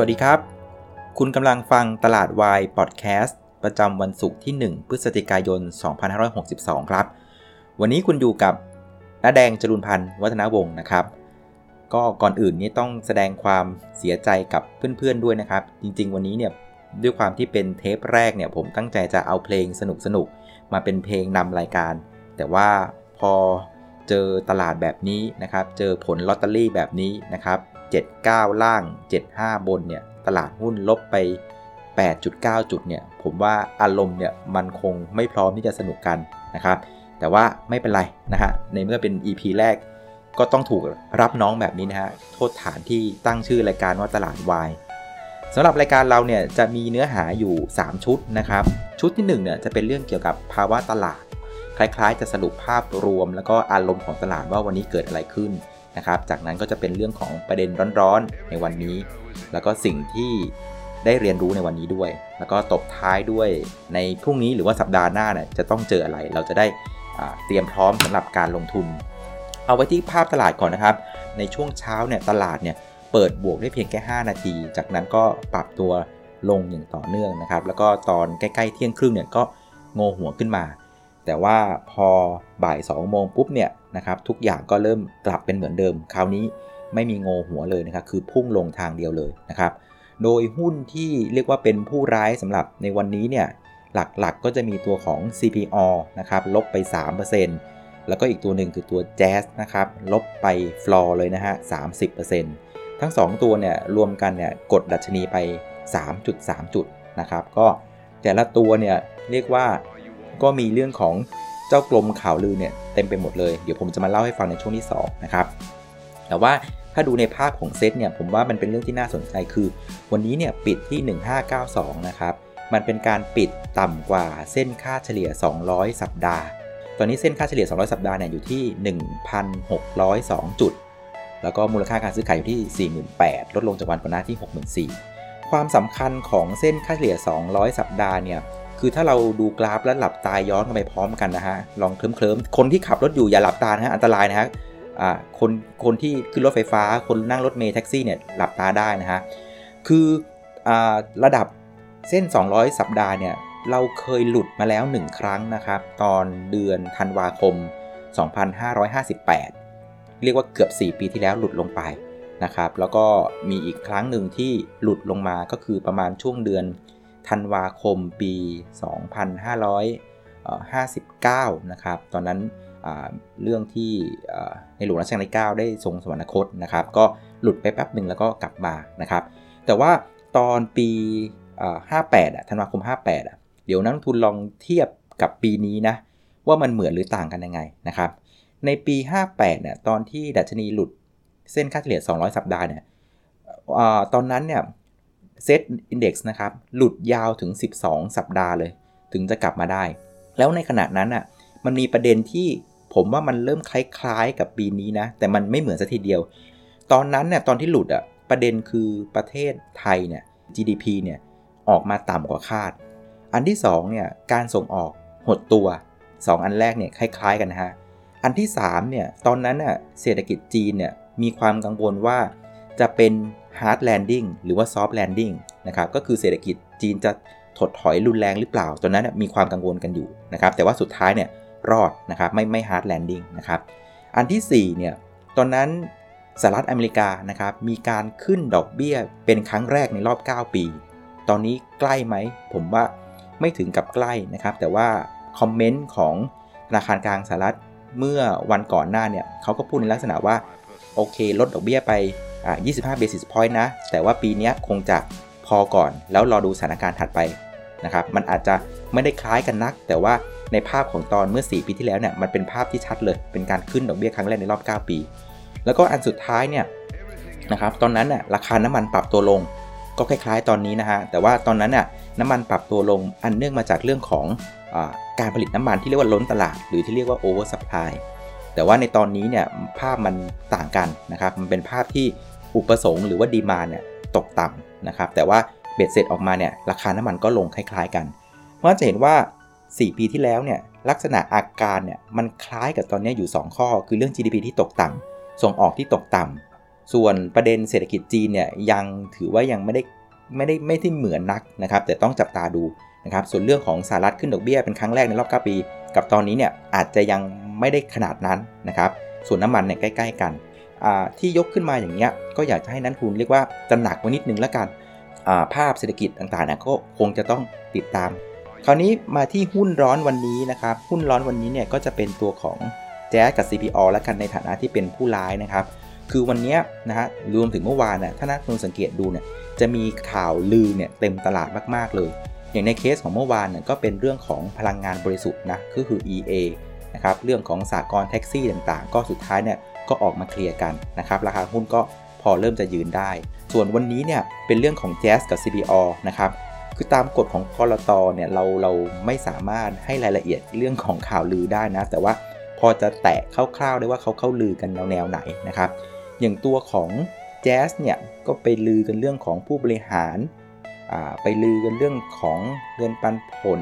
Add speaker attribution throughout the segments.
Speaker 1: วัสดีครับ คุณกำลังฟังตลาดวายพอดแคสต์ประจำวันศุกร์ที่ 1 พฤศจิกายน 2562 ครับ วันนี้คุณอยู่กับน้าแดงจรุนพันธ์วัฒนาวงศ์นะครับ ก็ก่อนอื่นนี้ต้องแสดงความเสียใจกับเพื่อนๆด้วยนะครับ จริง ๆ วันนี้เนี่ยด้วยความที่เป็นเทปแรกเนี่ยผมตั้งใจจะเอาเพลงสนุกๆมาเป็นเพลงนำรายการ แต่ว่าพอเจอตลาดแบบนี้นะครับ เจอผลลอตเตอรี่แบบนี้นะครับ 79 ล่าง 75 บนเนี่ยตลาดหุ้นลบไป 8.9 จุดเนี่ยผมว่าอารมณ์เนี่ยมันคงไม่พร้อมที่จะสนุกกันนะครับ แต่ว่าไม่เป็นไรนะฮะในเมื่อเป็น EP แรกก็ต้องถูกรับน้องแบบนี้นะฮะโทษฐานที่ตั้งชื่อรายการว่าตลาดวายสำหรับรายการเราเนี่ยจะมีเนื้อหาอยู่ 3 ชุดนะครับ ชุดที่1เนี่ยจะเป็นเรื่องเกี่ยวกับภาวะตลาด คล้ายๆ จะสรุปภาพรวม แล้วก็อารมณ์ของตลาดว่าวันนี้เกิดอะไรขึ้น นะครับ จากนั้นก็จะเป็นเรื่องของประเด็นร้อนๆในวันนี้ แล้วก็สิ่งที่ได้เรียนรู้ในวันนี้ด้วย แล้วก็ตบท้ายด้วยในพรุ่งนี้หรือว่าสัปดาห์หน้าเนี่ยจะต้องเจออะไร เราจะได้เตรียมพร้อมสำหรับการลงทุน เอาไว้ที่ภาพตลาดก่อนนะครับ ในช่วงเช้าเนี่ยตลาดเนี่ยเปิดบวกได้เพียงแค่ 5 นาที จากนั้นก็ปรับตัวลงอย่างต่อเนื่องนะครับ แล้วก็ตอนใกล้ๆเที่ยงครึ่งเนี่ยก็โงหัวขึ้นมา แต่ว่าพอบ่าย2โมงปุ๊บเนี่ยนะครับทุกอย่างก็เริ่มกลับเป็นเหมือนเดิม คราวนี้ไม่มีโงหัวเลยนะครับคือพุ่งลงทางเดียวเลยนะครับโดยหุ้นที่เรียกว่าเป็นผู้ร้ายสำหรับในวันนี้เนี่ยหลักๆกก็จะมีตัวของ CPO นะครับลบไป 3%แล้วก็อีกตัวหนึ่งคือตัว Jazz นะครับลบไปฟลอร์เลยนะฮะ 30%ทั้ง 2 ตัวเนี่ยรวมกันเนี่ยกดดัชนีไป 3.3 จุดนะครับก็แต่ละตัวเนี่ยเรียกว่า ก็มีเรื่องของเจ้ากลมข่าวลือเนี่ยเต็มไปหมดเลย เดี๋ยวผมจะมาเล่าให้ฟังในช่วงที่2นะครับ แต่ว่าถ้าดูในภาพของเซตเนี่ยผมว่ามันเป็นเรื่องที่น่าสนใจคือ วันนี้เนี่ยปิดที่ 1592 นะครับ มันเป็นการปิดต่ำกว่าเส้นค่าเฉลี่ย 200 สัปดาห์ ตอนนี้เส้นค่าเฉลี่ย 200 สัปดาห์เนี่ยอยู่ที่ 1,602 จุด แล้วก็มูลค่าการซื้อขายอยู่ที่ 48,000ลดลงจากวันก่อนหน้าที่ 64,000 ความสำคัญของเส้นค่าเฉลี่ย 200 สัปดาห์เนี่ย คือถ้าเราดูกราฟแล้วหลับตาย้อนกันไปพร้อมกันนะฮะ ลองเคลิ้มเคลิมคนที่ขับรถอยู่อย่าหลับตานะฮะ อันตรายนะฮะอ่าคนคนที่ขึ้นรถไฟฟ้า คนนั่งรถเมล์แท็กซี่เนี่ยหลับตาได้นะฮะ คืออ่าระดับเส้น 200 สัปดาห์เนี่ยเราเคยหลุดมาแล้ว 1 ครั้งนะครับ ตอนเดือนธันวาคม 2558 เรียกว่าเกือบ 4 ปีที่แล้วหลุดลงไปนะครับ แล้วก็มีอีกครั้งหนึ่งที่หลุดลงมาก็คือประมาณช่วงเดือน ธันวาคมปี 2559 นะครับ ตอนนั้นเรื่องที่ในหลวงรัชกาลที่ 9 ได้ทรงสวรรคตนะครับ ก็หลุดไปแป๊บหนึ่งแล้วก็กลับมานะครับ แต่ว่าตอนปี 58 ธันวาคม 58 เดี๋ยวนักทุนลองเทียบกับปีนี้นะ ว่ามันเหมือนหรือต่างกันยังไงนะครับ ในปี 58 เนี่ย ตอนที่ดัชนีหลุดเส้นค่าเฉลี่ย 200 สัปดาห์เนี่ยตอนนั้นเนี่ย เซตอินดี x นะครับ หลุดยาวถึง 12 สัปดาห์เลย ถึงจะกลับมาได้ แล้วในขณะนั้นอะมันมีประเด็นที่ผมว่ามันเริ่มคล้ายๆกับปีนี้นะ แต่มันไม่เหมือนสัทีเดียว ตอนนั้นเนี่ยตอนที่หลุดอะประเด็นคือประเทศไทยเนี่ย GDP เนี่ยออกมาต่ำกว่าคาด อันที่2เนี่ยการส่งออกหดตัว 2 อันแรกเนี่ยคล้าย ๆกันฮะ อันที่3เนี่ยตอนนั้นน่ะเศรษฐกิจจีนเนี่ยมีความกังวลว่าจะเป็น hard landing หรือว่า soft landing นะครับ ก็คือเศรษฐกิจจีนจะถดถอยรุนแรงหรือเปล่า ตอนนั้นมีความกังวลกันอยู่นะครับ แต่ว่าสุดท้ายเนี่ยรอดนะครับไม่ไม่ hard landing นะครับ อันที่4เนี่ยตอนนั้นสหรัฐอเมริกานะครับมีการขึ้นดอกเบี้ยเป็นครั้งแรกในรอบ 9 ปี ตอนนี้ใกล้ไหม ผมว่าไม่ถึงกับใกล้นะครับ แต่ว่าคอมเมนต์ของธนาคารกลางสหรัฐเมื่อวันก่อนหน้าเนี่ยเขาก็พูดในลักษณะว่า โอเค ลดดอกเบี้ยไป 25 basis point นะ แต่ว่าปีนี้คงจะพอก่อน แล้วรอดูสถานการณ์ถัดไปนะครับ มันอาจจะไม่ได้คล้ายกันนัก แต่ว่าในภาพของตอนเมื่อ 4 ปีที่แล้วเนี่ย มันเป็นภาพที่ชัดเลย เป็นการขึ้นดอกเบี้ยครั้งแรกในรอบ 9 ปี แล้วก็อันสุดท้ายเนี่ยนะครับ ตอนนั้นน่ะราคาน้ำมันปรับตัวลง ก็คล้ายๆ ตอนนี้นะฮะ แต่ว่าตอนนั้นน่ะน้ำมันปรับตัวลง อันเนื่องมาจากเรื่องของอการผลิตน้ำมันที่เรียกว่าล้นตลาด หรือที่เรียกว่า over supply แต่ว่าในตอนนี้เนี่ยภาพมันต่างกันนะครับ มันเป็นภาพที่ อุปสงค์หรือว่าดีมาเนี่ยตกต่ำนะครับ แต่ว่าเบ็ดเสร็จออกมาเนี่ยราคาน้ำมันก็ลงคล้าย ๆ กัน เพราะจะเห็นว่า 4 ปีที่แล้วเนี่ยลักษณะอาการเนี่ยมันคล้ายกับตอนนี้อยู่ 2 ข้อ คือเรื่อง GDP ที่ตกต่ำส่งออกที่ตกต่ำส่วนประเด็นเศรษฐกิจจีนเนี่ยยังถือว่ายังไม่ได้ไม่ได้ไม่ที่เหมือนนักนะครับ แต่ต้องจับตาดูนะครับ ส่วนเรื่องของสหรัฐขึ้นดอกเบี้ยเป็นครั้งแรกในรอบ9ปี กับตอนนี้เนี่ยอาจจะยังไม่ได้ขนาดนั้นนะครับ ส่วนน้ำมันเนี่ยใกล้ ๆ กัน ที่ยกขึ้นมาอย่างเงี้ยก็อยากจะให้นักทุนเรียกว่าจะหนักไว้นิดนึงแล้วกันภาพเศรษฐกิจต่างๆนี่ยก็คงจะต้องติดตาม คราวนี้มาที่หุ้นร้อนวันนี้นะครับหุ้นร้อนวันนี้เนี่ยก็จะเป็นตัวของแจ๊สกับ CPO แล้วกันในฐานะที่เป็นผู้ร้ายนะครับ คือวันนี้นะฮะรวมถึงเมื่อวานน่ะถ้านักลงสังเกตดูเนี่ยจะมีข่าวลือเนี่ยเต็มตลาดมากๆเลย อย่างในเคสของเมื่อวานเนี่ยก็เป็นเรื่องของพลังงานบริสุทธิ์นะก็คือ EA นะครับเรื่องของสากลแท็กซี่ต่างๆ ก็สุดท้ายเนี่ย ก็ออกมาเคลียร์กันนะครับราคาหุ้นก็พอเริ่มจะยืนได้ ส่วนวันนี้เนี่ยเป็นเรื่องของ Jazz กับ CPO นะครับคือตามกฎของกรตเนี่ยเราเราไม่สามารถให้รายละเอียดเรื่องของข่าวลือได้นะ แต่ว่าพอจะแตะคร่าวๆได้ว่าเขาเข้าลือกันแนวแนวไหนนะครับอย่างตัวของแจ๊สเนี่ยก็ไปลือกันเรื่องของผู้บริหารไปลือกันเรื่องของเงินปันผล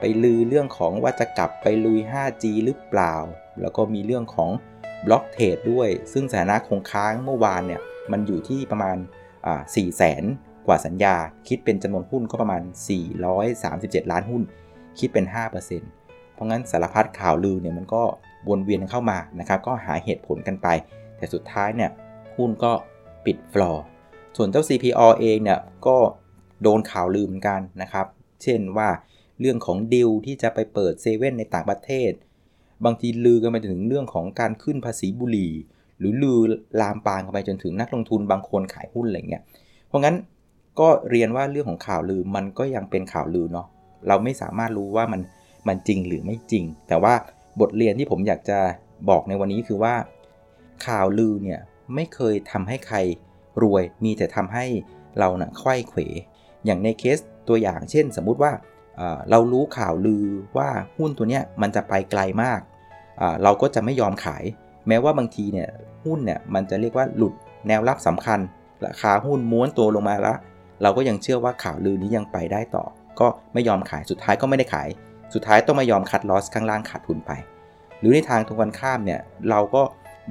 Speaker 1: ไปลือเรื่องของว่าจะกลับไปลุย 5G หรือเปล่า แล้วก็มีเรื่องของ บล็อกเทรดด้วย ซึ่งสถานะคงค้างเมื่อวานเนี่ยมันอยู่ที่ประมาณ4 0 0แสนกว่าสัญญา คิดเป็นจำนวนหุ้นก็ประมาณ 437 ล้านหุ้น คิดเป็น 5%เพราะงั้นสารพัดข่าวลือเนี่ยมันก็วนเวียนเข้ามานะครับ ก็หาเหตุผลกันไป แต่สุดท้ายเนี่ยหุ้นก็ปิดฟลอร์ส่วนเจ้า CPO เองเนี่ยก็โดนข่าวลือเหมือนกันนะครับ เช่นว่าเรื่องของดิวที่จะไปเปิดเซเว่นในต่างประเทศ บางทีลือกันไปถึงเรื่องของการขึ้นภาษีบุหรี่ หรือลือลามปามกันไปจนถึงนักลงทุนบางคนขายหุ้นอะไรเงี้ยเพราะงั้นก็เรียนว่าเรื่องของข่าวลือมันก็ยังเป็นข่าวลือเนาะเราไม่สามารถรู้ว่ามันมันจริงหรือไม่จริง แต่ว่าบทเรียนที่ผมอยากจะบอกในวันนี้คือว่า ข่าวลือเนี่ยไม่เคยทำให้ใครรวยมีแต่ทำให้เรานะ่ะไข้เขวอย่างในเคสตัวอย่างเช่น สมมุติว่า เรารู้ข่าวลือว่าหุ้นตัวเนี้ยมันจะไปไกลมาก เราก็จะไม่ยอมขาย แม้ว่าบางทีเนี่ยหุ้นเนี่ยมันจะเรียกว่าหลุดแนวรับสำคัญ ราคาหุ้นม้วนตัวลงมาแล้วเราก็ยังเชื่อว่าข่าวลือนี้ยังไปได้ต่อ ก็ไม่ยอมขายสุดท้ายก็ไม่ได้ขาย สุดท้ายต้องมายอมคัดลอสข้างล่างขาดทุนไป หรือในทางตรงกันข้ามเนี่ยเราก็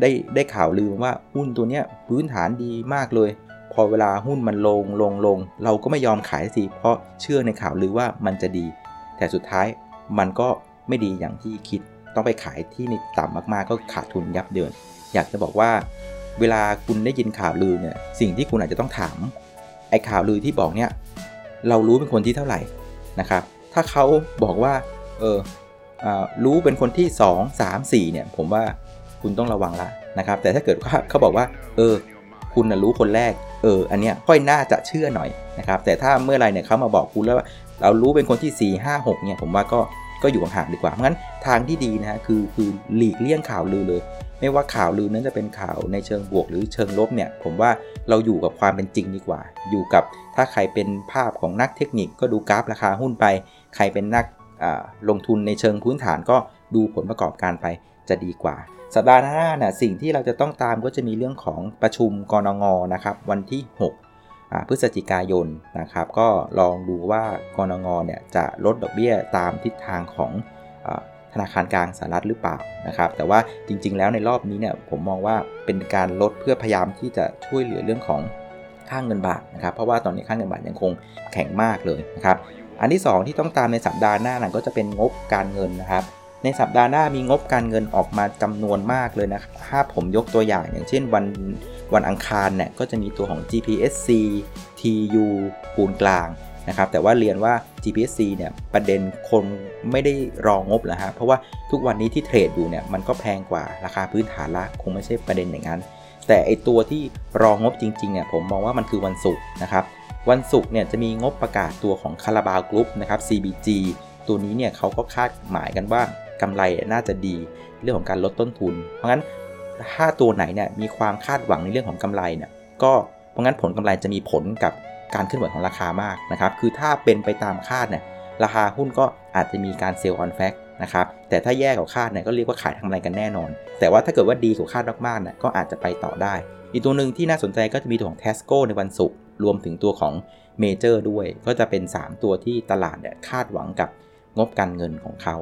Speaker 1: ได้ได้ข่าวลือว่าหุ้นตัวเนี้ยพื้นฐานดีมากเลย พอเวลาหุ้นมันลงลงลง เราก็ไม่ยอมขายสิเพราะเชื่อในข่าวลือว่ามันจะดี แต่สุดท้ายมันก็ไม่ดีอย่างที่คิดต้องไปขายที่ในต่ำมากๆ ก็ขาดทุนยับเยินอยากจะบอกว่า เวลาคุณได้ยินข่าวลือเนี่ยสิ่งที่คุณอาจจะต้องถามไอ้ข่าวลือที่บอกเนี่ยเรารู้เป็นคนที่เท่าไหร่นะครับ ถ้าเขาบอกว่าเอออรู้เป็นคนที่ 2 3 4เนี่ยผมว่าคุณต้องระวังละนะครับ แต่ถ้าเกิดว่าเขาบอกว่า เออ คุณนะรู้คนแรก เอออันเนี้ยค่อยน่าจะเชื่อหน่อยนะครับแต่ถ้าเมื่อไรเนี่ยเขามาบอกคุณแล้วว่าเรารู้เป็นคนที่4 5 6เนี่ยผมว่าก็ก็อยู่ห่างๆดีกว่าเพราะงั้นทางที่ดีนะฮะคือคือหลีกเลี่ยงข่าวลือเลย ไม่ว่าข่าวลือนั้นจะเป็นข่าวในเชิงบวกหรือเชิงลบเนี่ยผมว่าเราอยู่กับความเป็นจริงดีกว่า อยู่กับถ้าใครเป็นภาพของนักเทคนิคก็ดูกราฟราคาหุ้นไป ใครเป็นนักลงทุนในเชิงพื้นฐานก็ดูผลประกอบการไป จะดีกว่า สัปดาห์หน้าเนี่ยสิ่งที่เราจะต้องตามก็จะมีเรื่องของประชุมกรงงนะครับวันที่ 6 พฤศจิกายนนะครับ ก็ลองดูว่ากรงงเนี่ยจะลดดอกเบี้ยตามทิศทางของธนาคารกลางสหรัฐหรือเปล่านะครับ แต่ว่าจริง ๆ แล้วในรอบนี้เนี่ยผมมองว่าเป็นการลดเพื่อพยายามที่จะช่วยเหลือเรื่องของค่างเงินบาทนะครับ เพราะว่าตอนนี้ค่างเงินบาทยังคงแข็งมากเลยนะครับ อันที่ 2 ที่ต้องตามในสัปดาห์หน้านั้นก็จะเป็นงบการเงินนะครับ ในสัปดาห์หน้ามีงบการเงินออกมาจำนวนมากเลยนะครับถ้าผมยกตัวอย่างอย่างเช่นวันวันอังคารเนี่ยก็จะมีตัวของ GPSC TU ปูนกลางนะครับแต่ว่าเรียนว่า GPSC เนี่ยประเด็นคนไม่ได้รองงบแล้วฮะเพราะว่าทุกวันนี้ที่เทรดอยู่เนี่ยมันก็แพงกว่าราคาพื้นฐานละคงไม่ใช่ประเด็นอย่างนั้น แต่ไอตัวที่รองงบจริงๆเนี่ยผมมองว่ามันคือวันศุกร์นะครับวันศุกร์เนี่ยจะมีงบประกาศตัวของคาราบาวกรุ๊ปนะครับ CBG ตัวนี้เนี่ยเขาก็คาดหมายกันว่า กำไรน่าจะดีเรื่องของการลดต้นทุน เพราะงั้นถ้าตัวไหนเนี่ยมีความคาดหวังในเรื่องของกำไรเนี่ยก็เพราะงั้นผลกำไรจะมีผลกับการขึ้นไหวของราคามากนะครับคือถ้าเป็นไปตามคาดเนี่ยราคาหุ้นก็อาจจะมีการ sell on fact นะครับแต่ถ้าแย่กว่าคาดเนี่ยก็เรียกว่าขายทำกำไรกันแน่นอน แต่ว่าถ้าเกิดว่าดีกว่าคาดมากๆเนี่ยก็อาจจะไปต่อได้ อีกตัวหนึ่งที่น่าสนใจก็จะมีตัวของ Tesco ในวันศุกร์รวมถึงตัวของเมเจอร์ด้วย ก็จะเป็น 3 ตัวที่ตลาดเนี่ยคาดหวังกับงบการเงินของเขา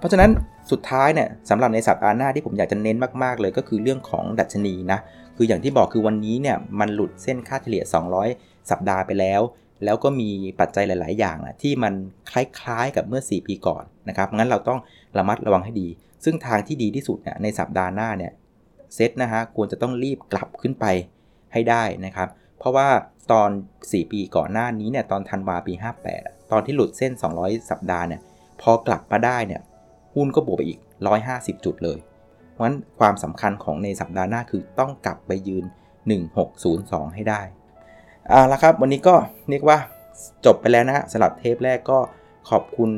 Speaker 1: เพราะฉะนั้นสุดท้ายเนี่ยสำหรับในสัปดาห์หน้าที่ผมอยากจะเน้นมากๆเลยก็คือเรื่องของดัชนีนะคืออย่างที่บอกคือวันนี้เนี่ยมันหลุดเส้นค่าเฉลี่ย 200 สัปดาห์ไปแล้ว แล้วก็มีปัจจัยหลาย ๆ อย่างนะที่มันคล้าย ๆ กับเมื่อ 4 ปีก่อนนะครับงั้นเราต้องระมัดระวังให้ดี ซึ่งทางที่ดีที่สุดเนี่ยในสัปดาห์หน้าเนี่ยเซตนะฮะควรจะต้องรีบกลับขึ้นไปให้ได้นะครับ เพราะว่าตอน 4 ปีก่อนหน้านี้เนี่ยตอนธันวาปี 58 ตอนที่หลุดเส้น 200 สัปดาห์เนี่ยพอกลับมาได้เนี่ย หุ้นก็บวกไปอีก 150 จุดเลยเพราะฉะนั้นความสำคัญของในสัปดาห์หน้าคือต้องกลับไปยืน 1602 ให้ได้อ่าแล้วครับ วันนี้ก็เรียกว่าจบไปแล้วนะฮะสำหรับเทปแรกก็ขอบคุณ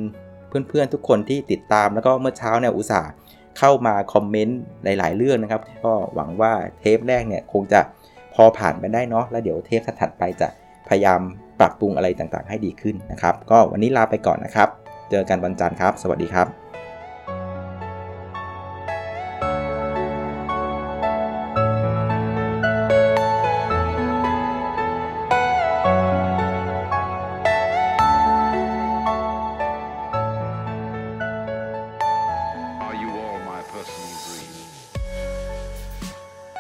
Speaker 1: เพื่อนๆทุกคนที่ติดตามแล้วก็เมื่อเช้าเนี่ยอุตส่าห์เข้ามาคอมเมนต์หลายๆ เรื่องนะครับ ก็หวังว่าเทปแรกเนี่ยคงจะพอผ่านไปได้เนาะแล้วเดี๋ยวเทปถัดไปจะพยายามปรับปรุงอะไรต่างๆ ให้ดีขึ้นนะครับ ก็วันนี้ลาไปก่อนนะครับ เจอกันวันจันทร์ครับ สวัสดีครับ